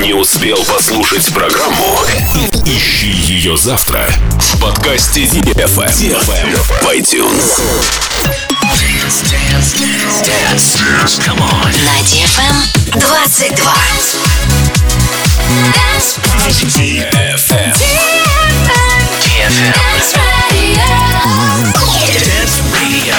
Не успел послушать программу? Ищи ее завтра в подкасте DFM в iTunes. На DFM 22. Dance DFM. DFM. Dance Radio.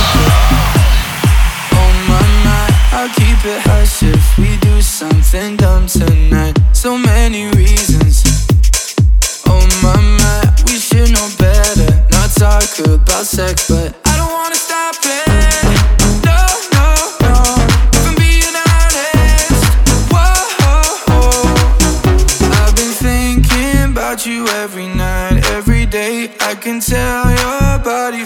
I'll keep it hush if we do something dumb tonight. So many reasons. Oh my my, we should know better. Not talk about sex, but I don't wanna stop it. You every night, every day. I can tell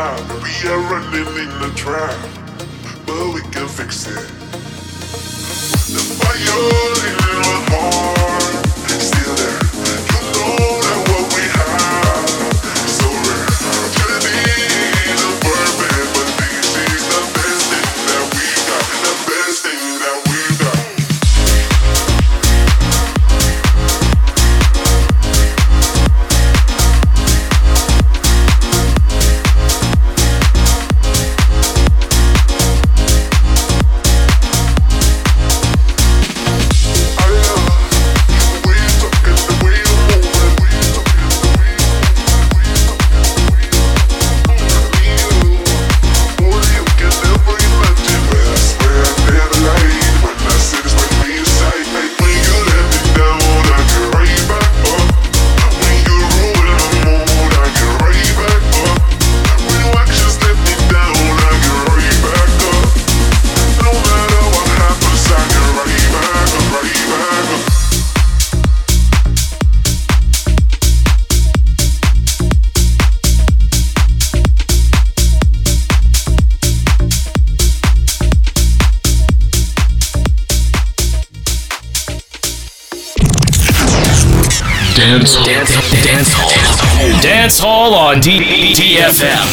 time. We are running in the trap. Dance, dance, dance hall. Dance hall on D- DFM.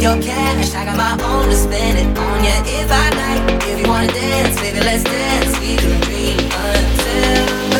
need your cash. I got my own to spend it on ya if I like. If you wanna dance, baby, let's dance. We can dream until.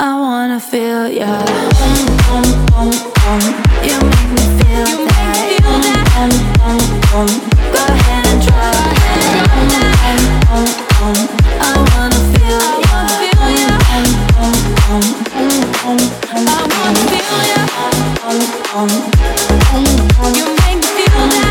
I wanna feel. You make me feel that. Go ahead and try. I wanna feel. I wanna feel. You make me feel that.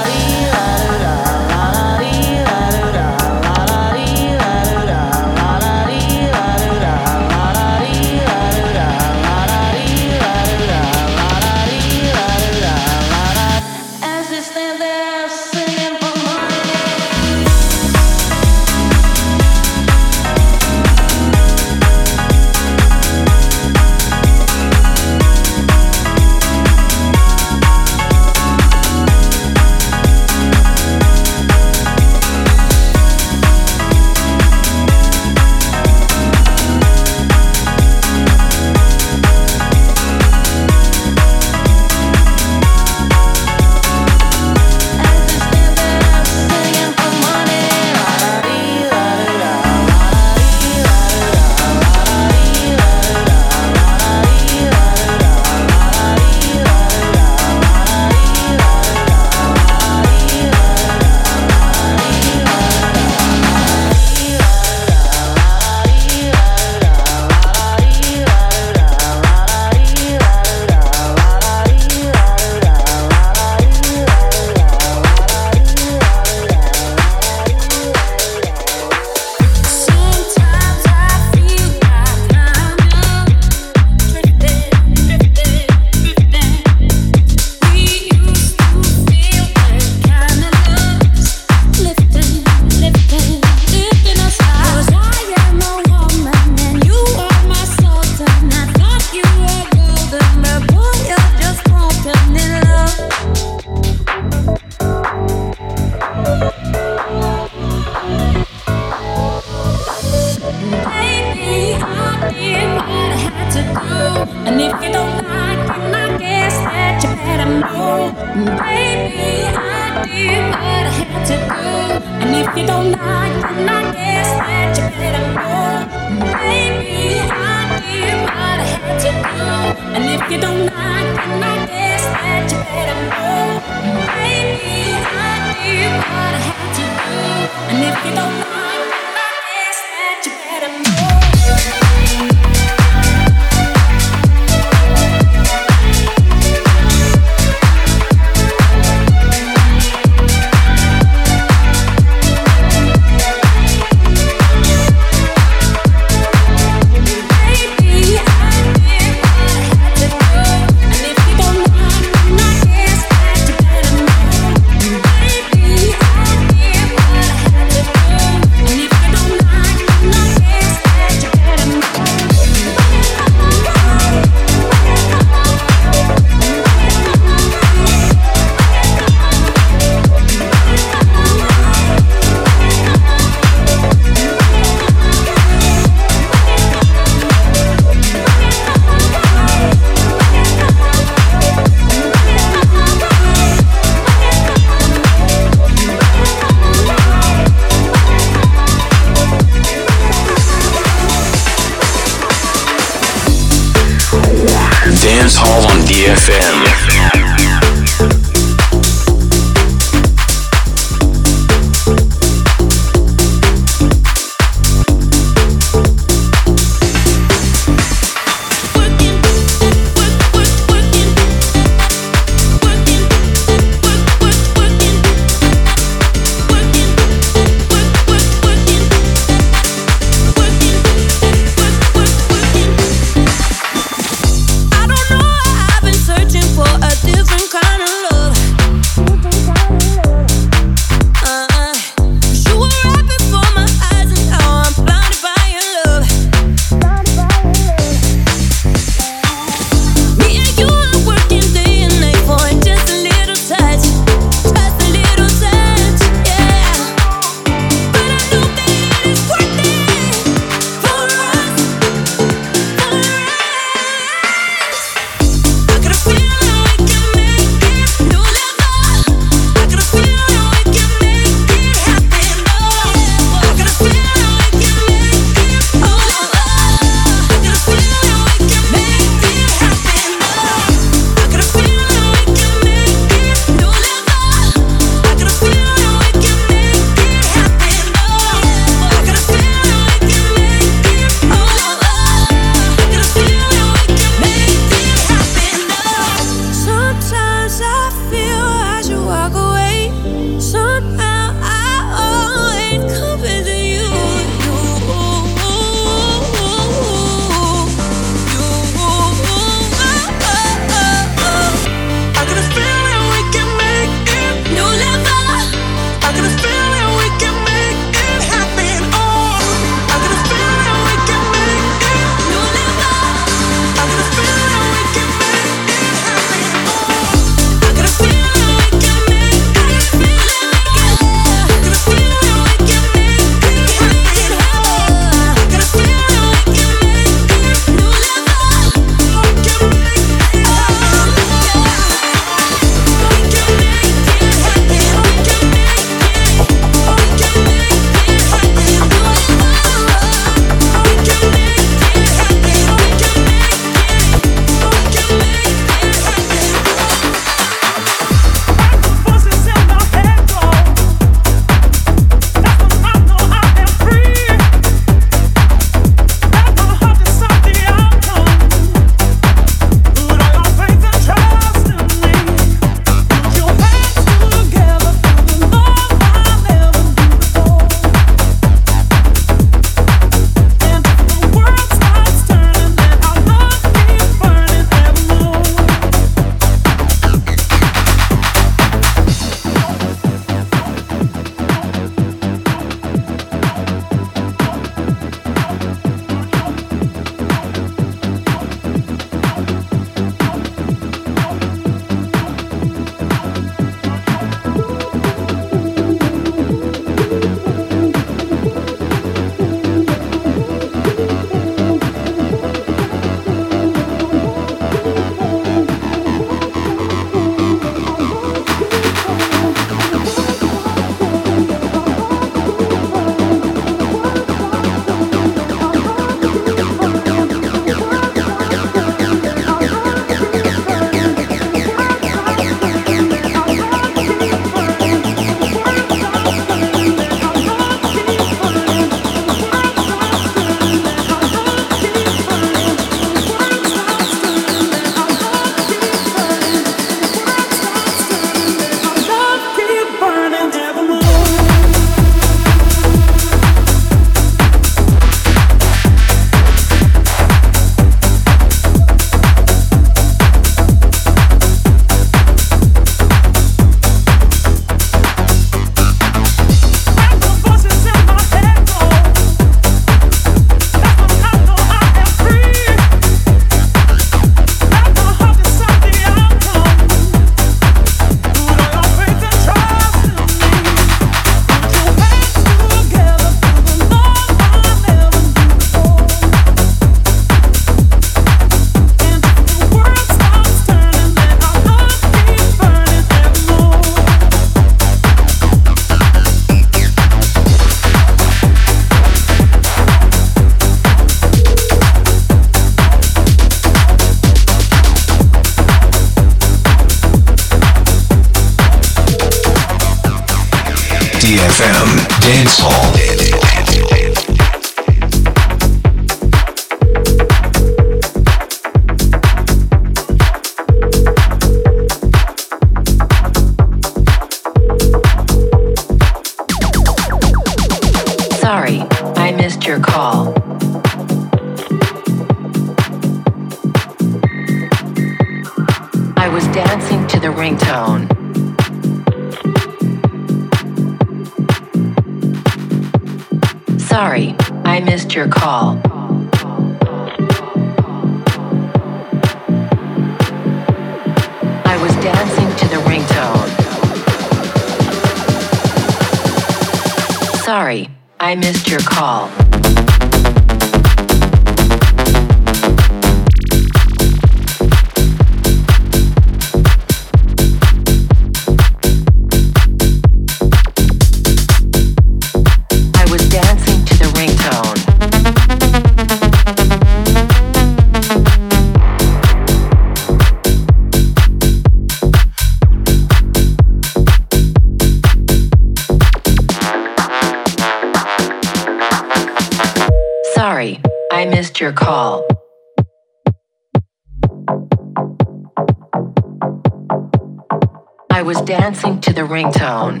dancing to the ringtone.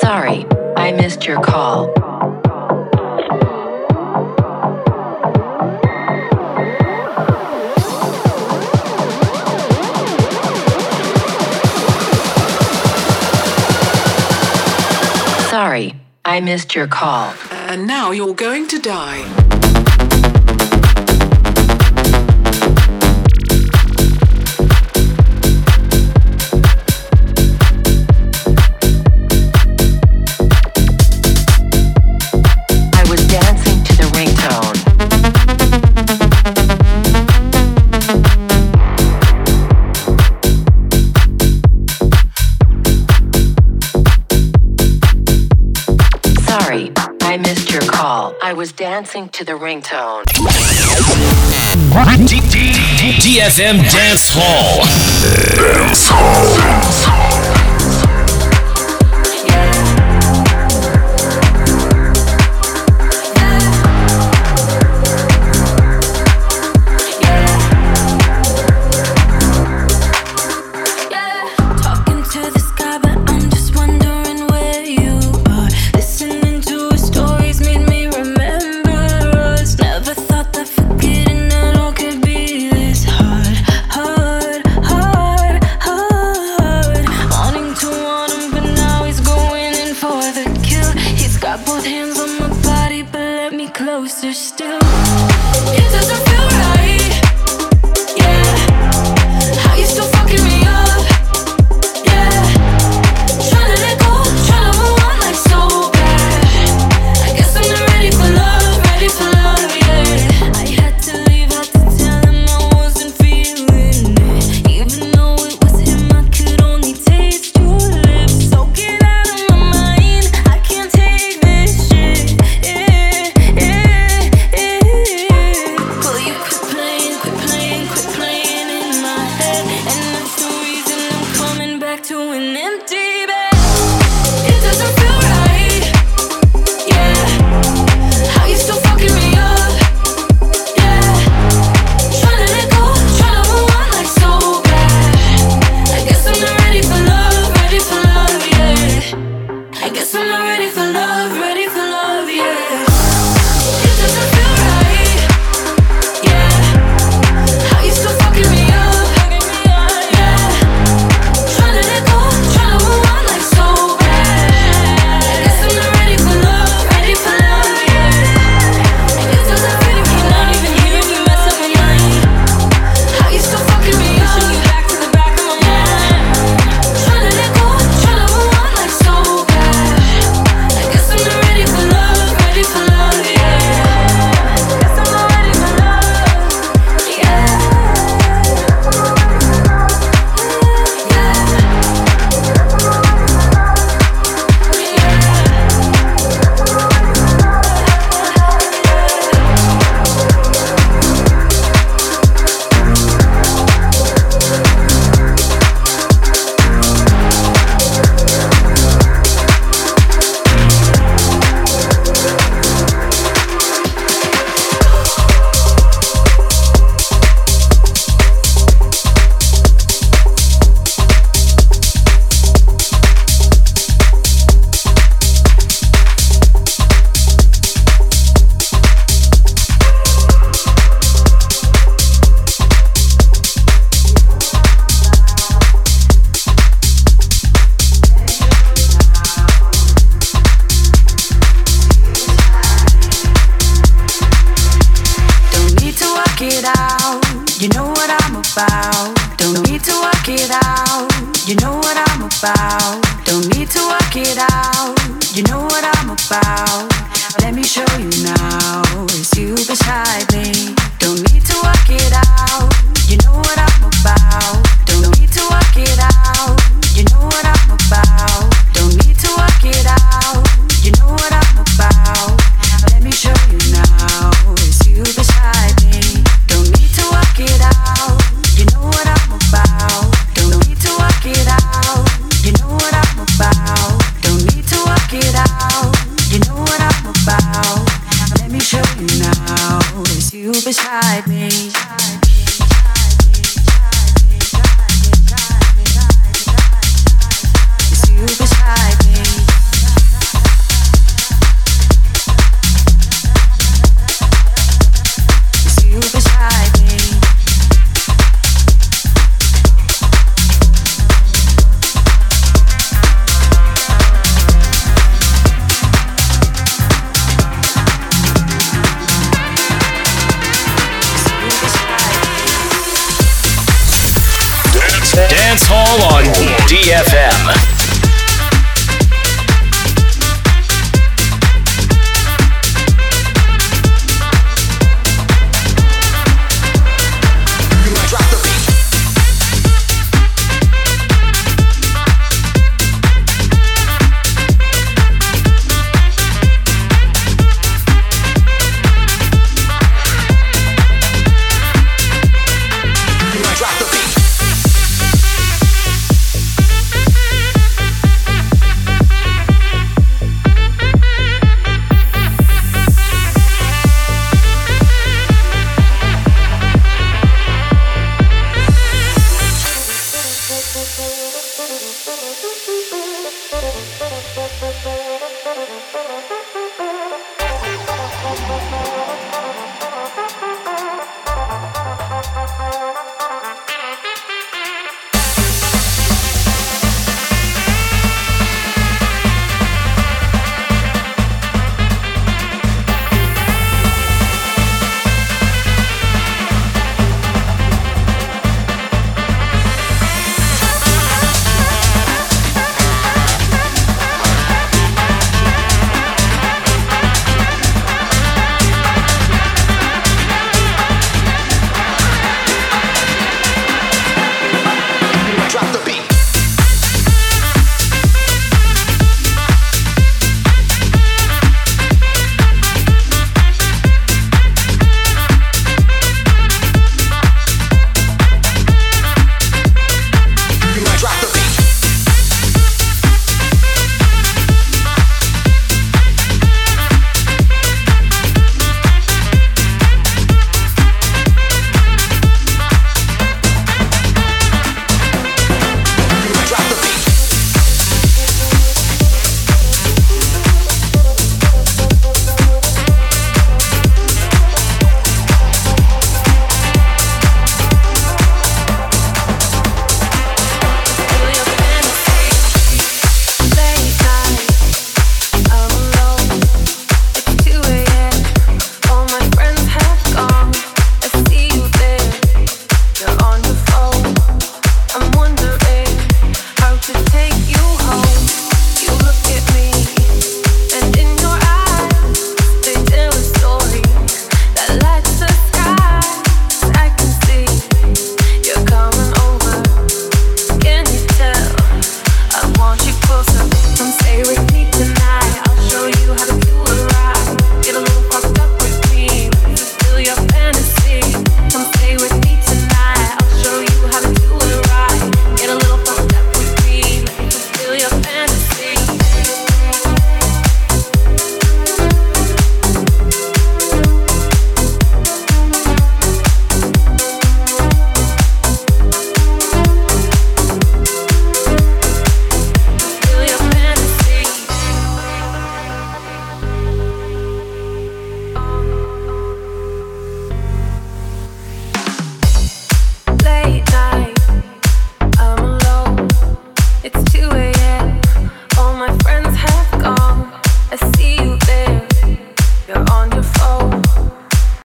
Sorry, I missed your call. Sorry, I missed your call. And now you're going to die. was dancing to the ringtone. DFM Dance Hall. Dance Hall. Dance Hall. Dance Hall on DFM.